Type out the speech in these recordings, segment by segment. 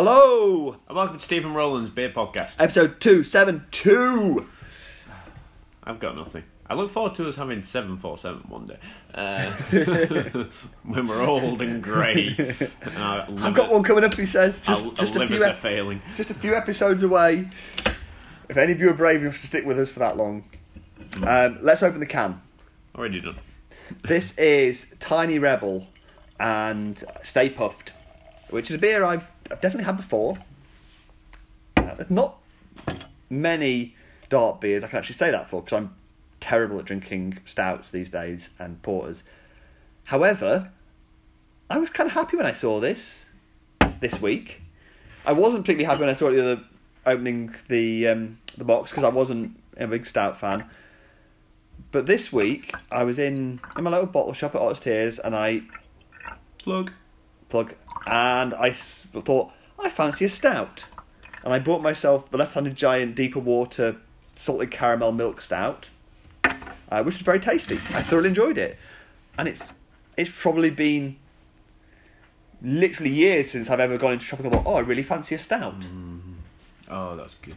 Hello, And welcome to Stephen Rowland's Beer Podcast. episode two seven two. I've got nothing. I look forward to us having 747 one day. Uh, when we're old and grey. And our I've liver- got one coming up. He says our- just our just a livers few are ep- failing. just a few episodes away. If any of you are brave enough to stick with us for that long, um, let's open the can. Already done. This is Tiny Rebel and Stay Puft, which is a beer I've, I've definitely had before. Uh, there's not many dark beers I can actually say that for because I'm terrible at drinking stouts these days and porters. However, I was kind of happy when I saw this this week. I wasn't particularly happy when I saw it the other opening the um, the box because I wasn't a big stout fan. But this week, I was in, in my little bottle shop at Otters Tears, and I Plug. Plug, and I thought I fancy a stout, and I bought myself the Left-Handed Giant Deeper Water Salted Caramel Milk Stout, uh, which was very tasty. I thoroughly enjoyed it, and it's it's probably been literally years since I've ever gone into a shop and thought, oh, I really fancy a stout. Oh, that's good.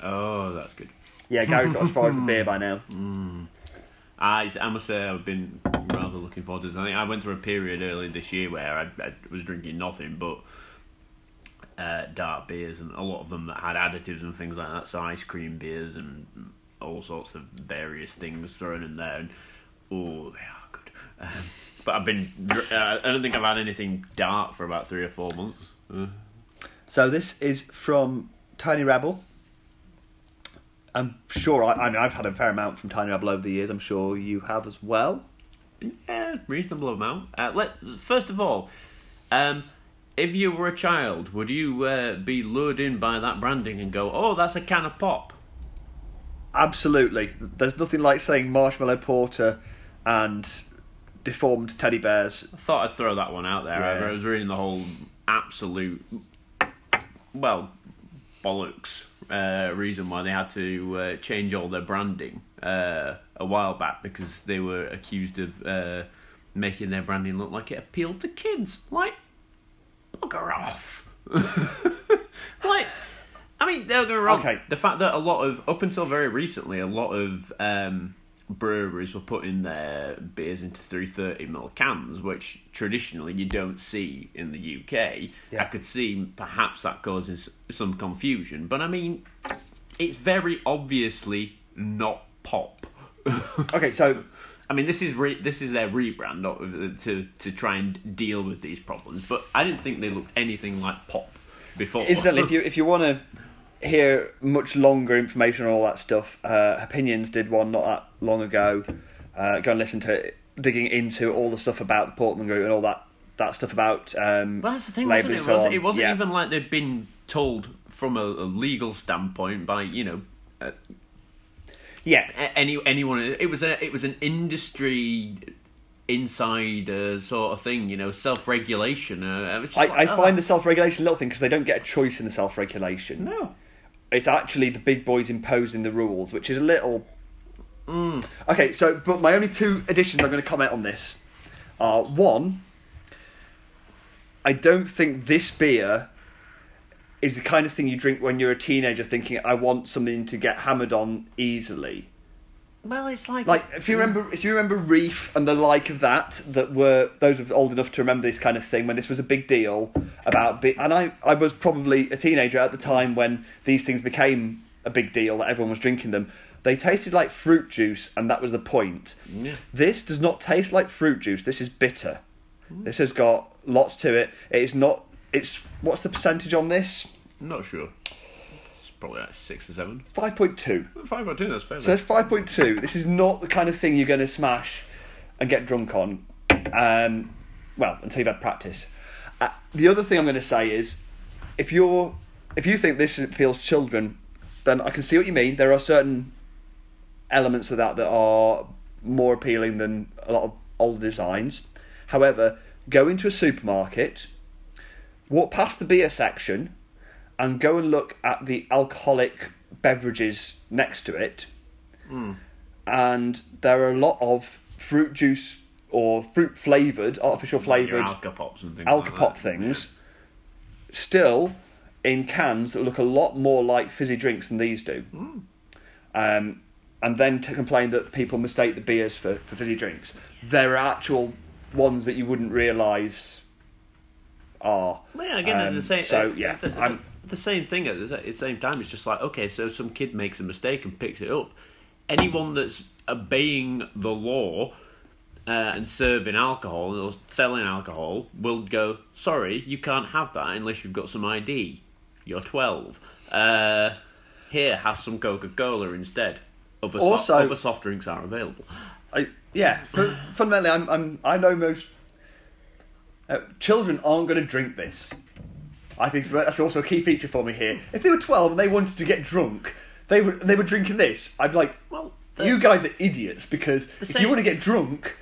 Oh, that's good. Yeah, Gary's got as far as the beer by now. I, I must say I've been rather looking forward to this. I think I went through a period early this year where I, I was drinking nothing but uh, dark beers and a lot of them that had additives and things like that. So ice cream beers and all sorts of various things thrown in there. And oh, they are good. Um, but I've been. Uh, I don't think I've had anything dark for about three or four months. Uh, So this is from Tiny Rebel. I'm sure I, I mean I've had a fair amount from Tiny Rebel over the years. I'm sure you have as well. Yeah, reasonable amount. Uh, let first of all, um, if you were a child, would you uh, be lured in by that branding and go, "Oh, that's a can of pop"? Absolutely. There's nothing like saying marshmallow porter and deformed teddy bears. I thought I'd throw that one out there. Yeah. I was reading the whole absolute, well, bollocks uh, reason why they had to uh, change all their branding uh, a while back because they were accused of uh, making their branding look like it appealed to kids. Like, bugger off. like, I mean, don't get me wrong. Okay. The fact that a lot of, up until very recently, a lot of um, breweries were putting their beers into 330ml cans, which traditionally you don't see in the UK. Yeah. I could see perhaps that causes some confusion, but I mean, it's very obviously not pop. Okay, so I mean, this is re- this is their rebrand of- to to try and deal with these problems, but I didn't think they looked anything like pop before. incidentally, if you if you want to hear much longer information on all that stuff, uh, Opinions did one not that long ago. Uh, go and listen to it, digging into all the stuff about the Portman Group and all that that stuff about. Um, Well, that's the thing, wasn't it? so it wasn't Yeah. even like they'd been told from a, a legal standpoint by you know uh, Yeah, any anyone. It was a it was an industry insider sort of thing, you know, self regulation. Uh, I, like, I oh, find the self-regulation a little thing because they don't get a choice in the self-regulation. no. It's actually the big boys imposing the rules, which is a little. Mm. Okay, so but my only two additions I'm going to comment on this are one. I don't think this beer is the kind of thing you drink when you're a teenager, thinking I want something to get hammered on easily. Well, it's like Like if you remember, if you remember Reef and the like of that, that were those of us old enough to remember this kind of thing when this was a big deal about. Be- and I, I was probably a teenager at the time when these things became a big deal that everyone was drinking them. They tasted like fruit juice, and that was the point. Yeah. This does not taste like fruit juice. This is bitter. Hmm. This has got lots to it. It is not. It's what's the percentage on this? Not sure. Probably like six or seven. Five point two. Five point two. That's fair. So that's five point two. This is not the kind of thing you're going to smash and get drunk on. Um, well, until you've had practice. Uh, the other thing I'm going to say is, if you're if you think this appeals to children, then I can see what you mean. There are certain elements of that that are more appealing than a lot of older designs. However, go into a supermarket, walk past the beer section, and go and look at the alcoholic beverages next to it. And there are a lot of fruit juice or fruit flavoured, artificial flavoured alcopops and things Alka like things. Still, in cans that look a lot more like fizzy drinks than these do. Um, and then to complain that people mistake the beers for, for fizzy drinks. There are actual ones that you wouldn't realise are. Well, yeah, again, Um, the same. so, uh, yeah, the, the- I'm- the same thing at the, same time. It's just like okay, so some kid makes a mistake and picks it up. Anyone that's obeying the law uh, and serving alcohol or selling alcohol will go. Sorry, you can't have that unless you've got some ID. You're twelve. Uh, here, have some Coca Cola instead. Other, so- Also- other soft drinks are available. I, yeah, fundamentally, I'm, I'm, I know most uh, children aren't going to drink this. I think that's also a key feature for me here. If they were 12 and they wanted to get drunk, they were they were drinking this. I'd be like, Well, the- you guys are idiots because if same- you want to get drunk,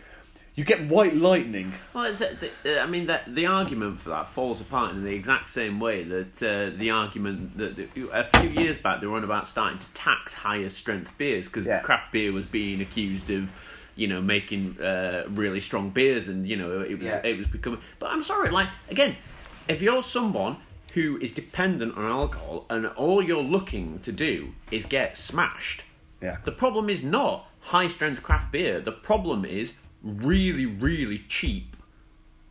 you get white lightning. Well, it's, uh, the, I mean, that the argument for that falls apart in the exact same way that uh, the argument that, that a few years back they were on about starting to tax higher strength beers because Yeah. craft beer was being accused of, you know, making uh, really strong beers, and you know it was Yeah. it was becoming. But I'm sorry, like again, if you're someone who is dependent on alcohol and all you're looking to do is get smashed, Yeah. the problem is not high strength craft beer. The problem is really, really cheap,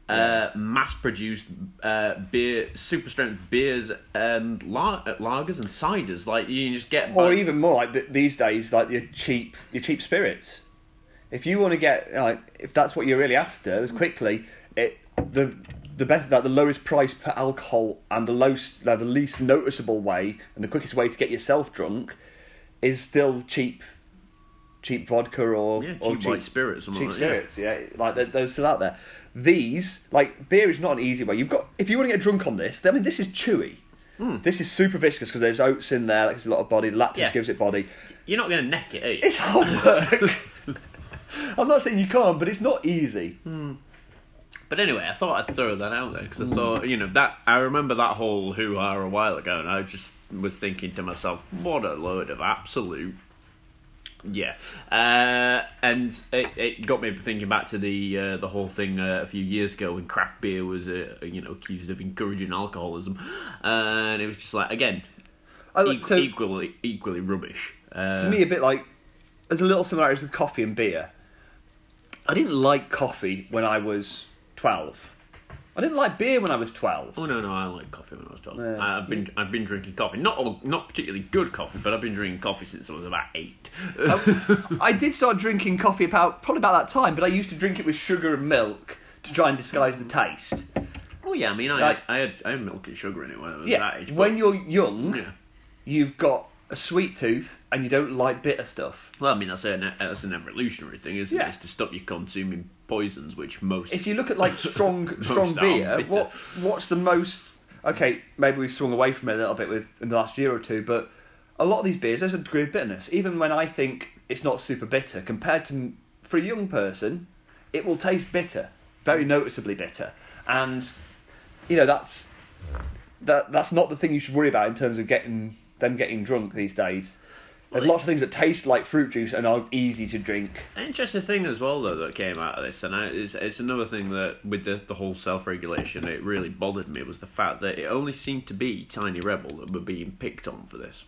uh, mass produced uh, beer, super strength beers and la- uh, lagers and ciders. Like you can just get. Or by- even more like th- these days, like your cheap your cheap spirits. If you want to get like if that's what you're really after, as quickly it the the best that the lowest price per alcohol and the lowest like, the least noticeable way and the quickest way to get yourself drunk is still cheap cheap vodka or Yeah, or cheap white spirit, something cheap like that, yeah. spirits. Yeah, like they're, they're still out there. These like beer is not an easy way. You've got if you want to get drunk on this, I mean this is chewy. Hmm. This is super viscous because there's oats in there. Like, there's a lot of body. The lactose. Yeah. gives it body. You're not going to neck it, are you? It's hard work. I'm not saying you can't, but it's not easy. Hmm. But anyway, I thought I'd throw that out there because I thought, you know, that I remember that whole hoo ha a while ago, and I just was thinking to myself, what a load of absolute. Yeah, uh, and it, it got me thinking back to the uh, the whole thing uh, a few years ago when craft beer was, uh, you know, accused of encouraging alcoholism, and it was just like again, like- equ- so equally equally rubbish. Uh, to me, a bit like there's a little similarities with coffee and beer. I didn't like coffee when I was 12. I didn't like beer when I was 12. Oh no, no, I like coffee when I was twelve. Yeah. Uh, I've been I've been drinking coffee, not all, not particularly good coffee, but I've been drinking coffee since I was about eight. I did start drinking coffee about probably about that time, but I used to drink it with sugar and milk to try and disguise the taste. Oh yeah, I mean, I Like- had, I had I had milk and sugar in it when I was Yeah, that age. but- when you're young, yeah. you've got a sweet tooth and you don't like bitter stuff. Well, I mean, that's an that's an evolutionary thing, isn't Yeah. it? It's to stop you consuming poisons, which most. If you look at like strong Most strong are beer, bitter. what what's the most? Okay, maybe we've swung away from it a little bit with in the last year or two, but a lot of these beers there's a degree of bitterness. Even when I think it's not super bitter, compared to for a young person, it will taste bitter, very noticeably bitter, and you know that's that that's not the thing you should worry about in terms of getting them getting drunk these days. There's Well, lots of things that taste like fruit juice and are easy to drink. Interesting thing as well, though, that came out of this, and I, it's, it's another thing that with the, the whole self regulation, it really bothered me was the fact that it only seemed to be Tiny Rebel that were being picked on for this,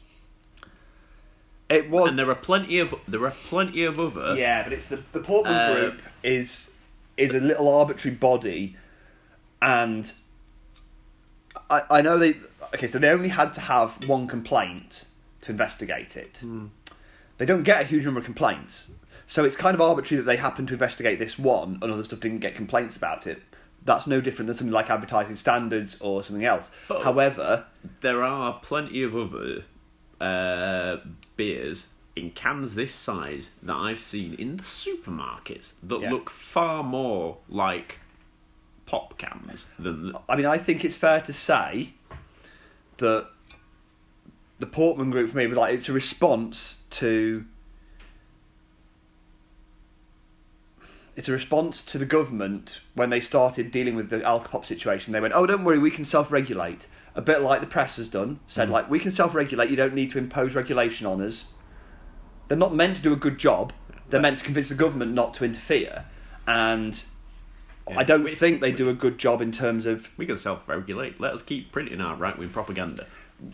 It was and there are plenty of there are plenty of other. Yeah, but it's the the Portman Uh, group is is a little arbitrary body, and I I know they okay, so they only had to have one complaint to investigate it. They don't get a huge number of complaints, so it's kind of arbitrary that they happened to investigate this one and other stuff didn't get complaints about it. That's no different than something like advertising standards or something else. But- However, there are plenty of other uh, beers in cans this size that I've seen in the supermarkets that Yeah. look far more like pop cans than. I mean, I think it's fair to say that the Portman Group for me, but like, it's a response to. It's a response to the government when they started dealing with the alcopop situation. They went, "Oh, don't worry, we can self-regulate." A bit like the press has done, said mm. like, "We can self-regulate. You don't need to impose regulation on us." They're not meant to do a good job. They're meant to convince the government not to interfere, and I don't We- think they do a good job in terms of We can self-regulate. Let us keep printing our right-wing propaganda.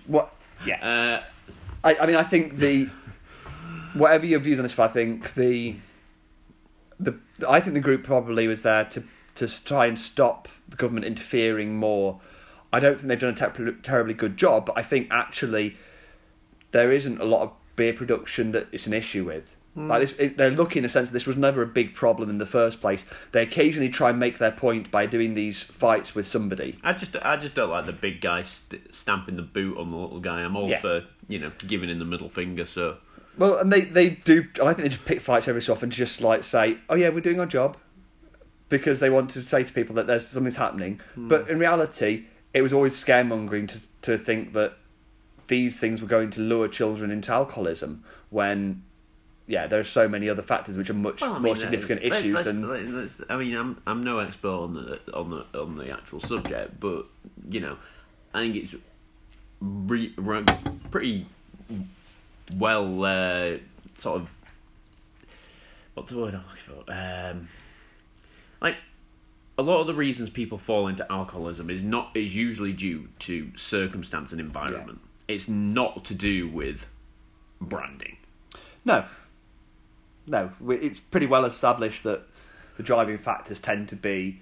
what. Yeah, Uh, I, I mean, I think the whatever your views on this, I think the the I think the group probably was there to to try and stop the government interfering more. I don't think they've done a ter- terribly good job, but I think actually there isn't a lot of beer production that it's an issue with. Hmm. Like this, it, they're lucky in a sense that this was never a big problem in the first place. They occasionally try and make their point by doing these fights with somebody. I just, I just don't like the big guy st- stamping the boot on the little guy. I'm all Yeah. for you know giving in the middle finger. So Well, and they, they do. I think they just pick fights every so often to just like say, "Oh yeah, we're doing our job," because they want to say to people that there's something's happening. Hmm. But in reality, it was always scaremongering to to think that these things were going to lure children into alcoholism when. Yeah, there are so many other factors which are much Well, I more mean, significant uh, let- issues let's- than let- let's- I mean, I'm I'm no expert on the on the on the actual subject, but you know, I think it's re, re, pretty well uh, sort of what's the word I'm looking for? Um, like a lot of the reasons people fall into alcoholism is not is usually due to circumstance and environment. It's not to do with branding. No. No. It's pretty well established that the driving factors tend to be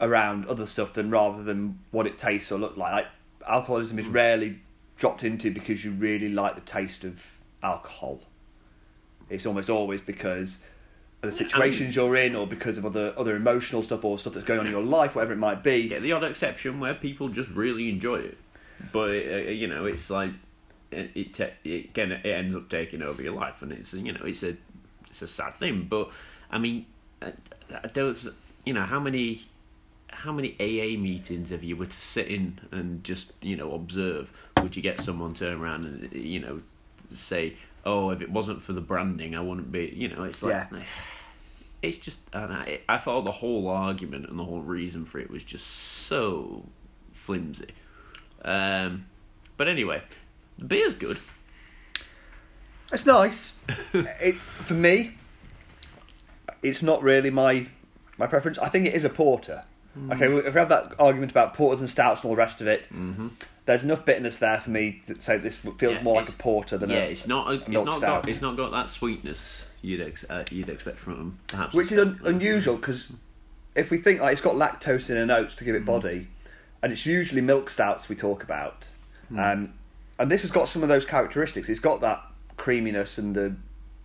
around other stuff than rather than what it tastes or look like. like alcoholism is rarely dropped into because you really like the taste of alcohol. It's almost always because of the situations you're in or because of other other emotional stuff or stuff that's going on in your life, whatever it might be. get the odd exception where people just really enjoy it, but uh, you know it's like it it, ta- it can it ends up taking over your life, and it's you know it's a it's a sad thing. But I mean, there was you know how many how many AA meetings if you were to sit in and just you know observe, would you get someone turn around and you know say, oh, if it wasn't for the branding, I wouldn't be. You know, it's like. Yeah. It's just, and I, I thought the whole argument and the whole reason for it was just so flimsy. Um, but anyway, the beer's good. It's nice. it, for me, it's not really my my preference. I think it is a porter. Okay, we- if we have that argument about porters and stouts and all the rest of it, there's enough bitterness there for me to say this feels Yeah, more like a porter than a yeah, a. it's not. A, it's milk not stout. got. It's not got that sweetness you'd ex, uh, you'd expect from them. Perhaps, which is un- unusual because if we think like it's got lactose in and oats to give it body, and it's usually milk stouts we talk about, um, and this has got some of those characteristics. It's got that creaminess and the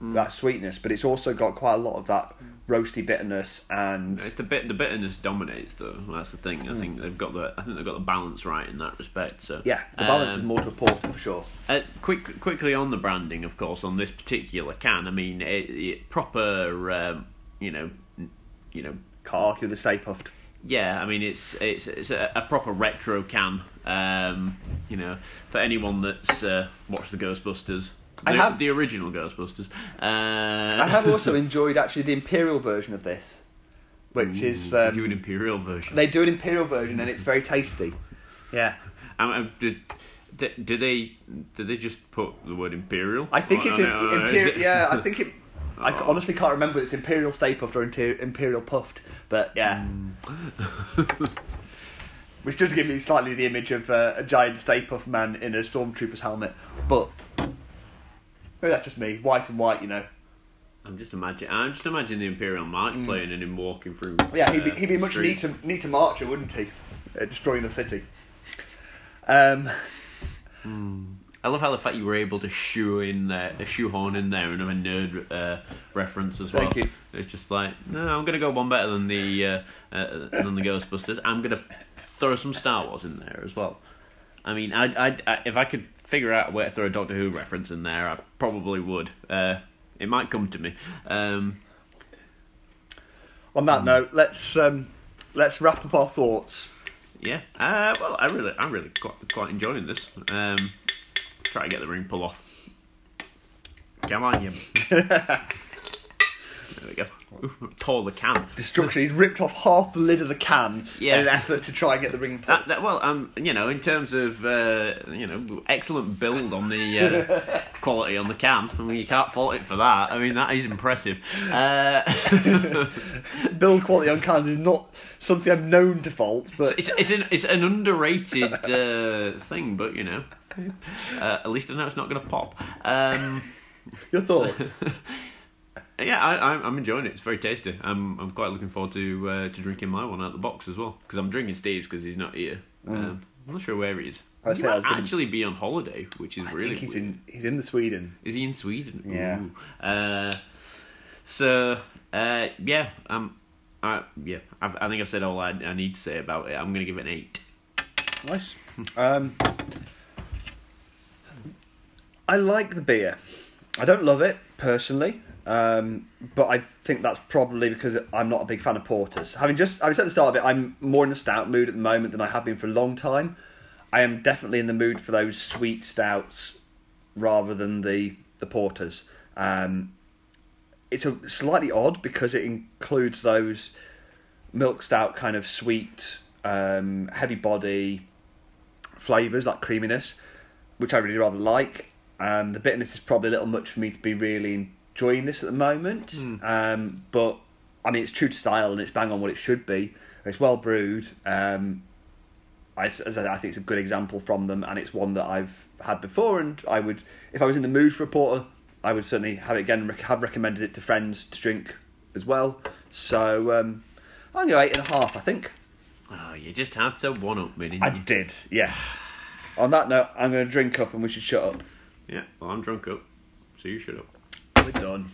that sweetness, but it's also got quite a lot of that roasty bitterness and It's the bit the bitterness dominates though. That's the thing. I Hmm. think they've got the. I think they've got the balance right in that respect. So yeah, the balance Um, is more to a porter for sure. Uh, quick, quickly on the branding, of course, on this particular can. I mean, it, it, proper, um, you know, you know, Can't argue the Stay Puft. Yeah. I mean, it's it's it's a, a proper retro can. Um, you know, for anyone that's uh, watched the Ghostbusters, the, I have- the original Ghostbusters. Uh, I have also enjoyed actually the Imperial version of this, which is Ooh, um, do an imperial version. they do an Imperial version and it's very tasty. Yeah, Um, um, did, did, did they did they just put the word imperial? I think it's on in, it, Imperial. it- Yeah, I think it. I Oh. honestly can't remember. It's Imperial Stay Puft or Inter- Imperial Puffed, but yeah. Which does give me slightly the image of uh, a giant Stay Puft man in a stormtrooper's helmet, but maybe that's just me. White and white, you know. I'm just imagine. I'm just imagining the Imperial March playing and him walking through. Mm. Yeah, he'd be, uh, he'd be much neater, neater marcher, wouldn't he? Uh, destroying the city. Um, I love how the fact you were able to shoe in there, a shoehorn in there, another nerd uh, reference as well. Thank you. It's just like, no, I'm gonna go one better than the uh, uh, than the Ghostbusters. I'm gonna throw some Star Wars in there as well. I mean, I, I, I if I could figure out where to throw a Doctor Who reference in there, I probably would. Uh, it might come to me. Um, on that note, let's um, let's wrap up our thoughts. yeah. Uh, well, I really, I'm really quite, quite enjoying this. Try to get the ring pull off. Come on, you. There we go. Ooh, tore the can. Destruction. He's ripped off half the lid of the can Yeah. in an effort to try and get the ring pulled. That, that, well, um, you know, in terms of uh, you know, excellent build on the uh, quality on the can. I mean, you can't fault it for that. I mean, that is impressive. Uh, Build quality on cans is not something I'm known to fault, but it's it's an, it's an underrated uh, thing, but you know, uh, at least I know it's not going to pop. Um, your thoughts? yeah, I, I'm, I'm enjoying it. It's very tasty. I'm I'm quite looking forward to uh, to drinking my one out of the box as well because I'm drinking Steve's because he's not here. Um, I'm not sure where he is. I he might was gonna- actually be on holiday, which is I really think he's weird. in he's in the Sweden. Is he in Sweden? Yeah. Uh, so uh, yeah, um, I yeah, I've, I think I've said all I, I need to say about it. I'm going to give it an eight. Nice. Um, I like the beer. I don't love it personally, um, but I think that's probably because I'm not a big fan of porters. Having just, I was at the start of it, I'm more in a stout mood at the moment than I have been for a long time. I am definitely in the mood for those sweet stouts rather than the the porters. Um, it's a slightly odd because it includes those milk stout kind of sweet, um, heavy body flavors like creaminess, which I really rather like. Um, the bitterness is probably a little much for me to be really enjoying this at the moment. Um, but I mean, it's true to style and it's bang on what it should be. It's well brewed. Um, I, as I, said, I think it's a good example from them, and it's one that I've had before. And I would, if I was in the mood for a porter, I would certainly have it again. Have recommended it to friends to drink as well. So um, I'm go eight and a half. I think Oh, you just had to one up me, didn't I you? did. Yes. On that note, I'm going to drink up, and we should shut up. Yeah. Well, I'm drunk up, so you shut up. We're done.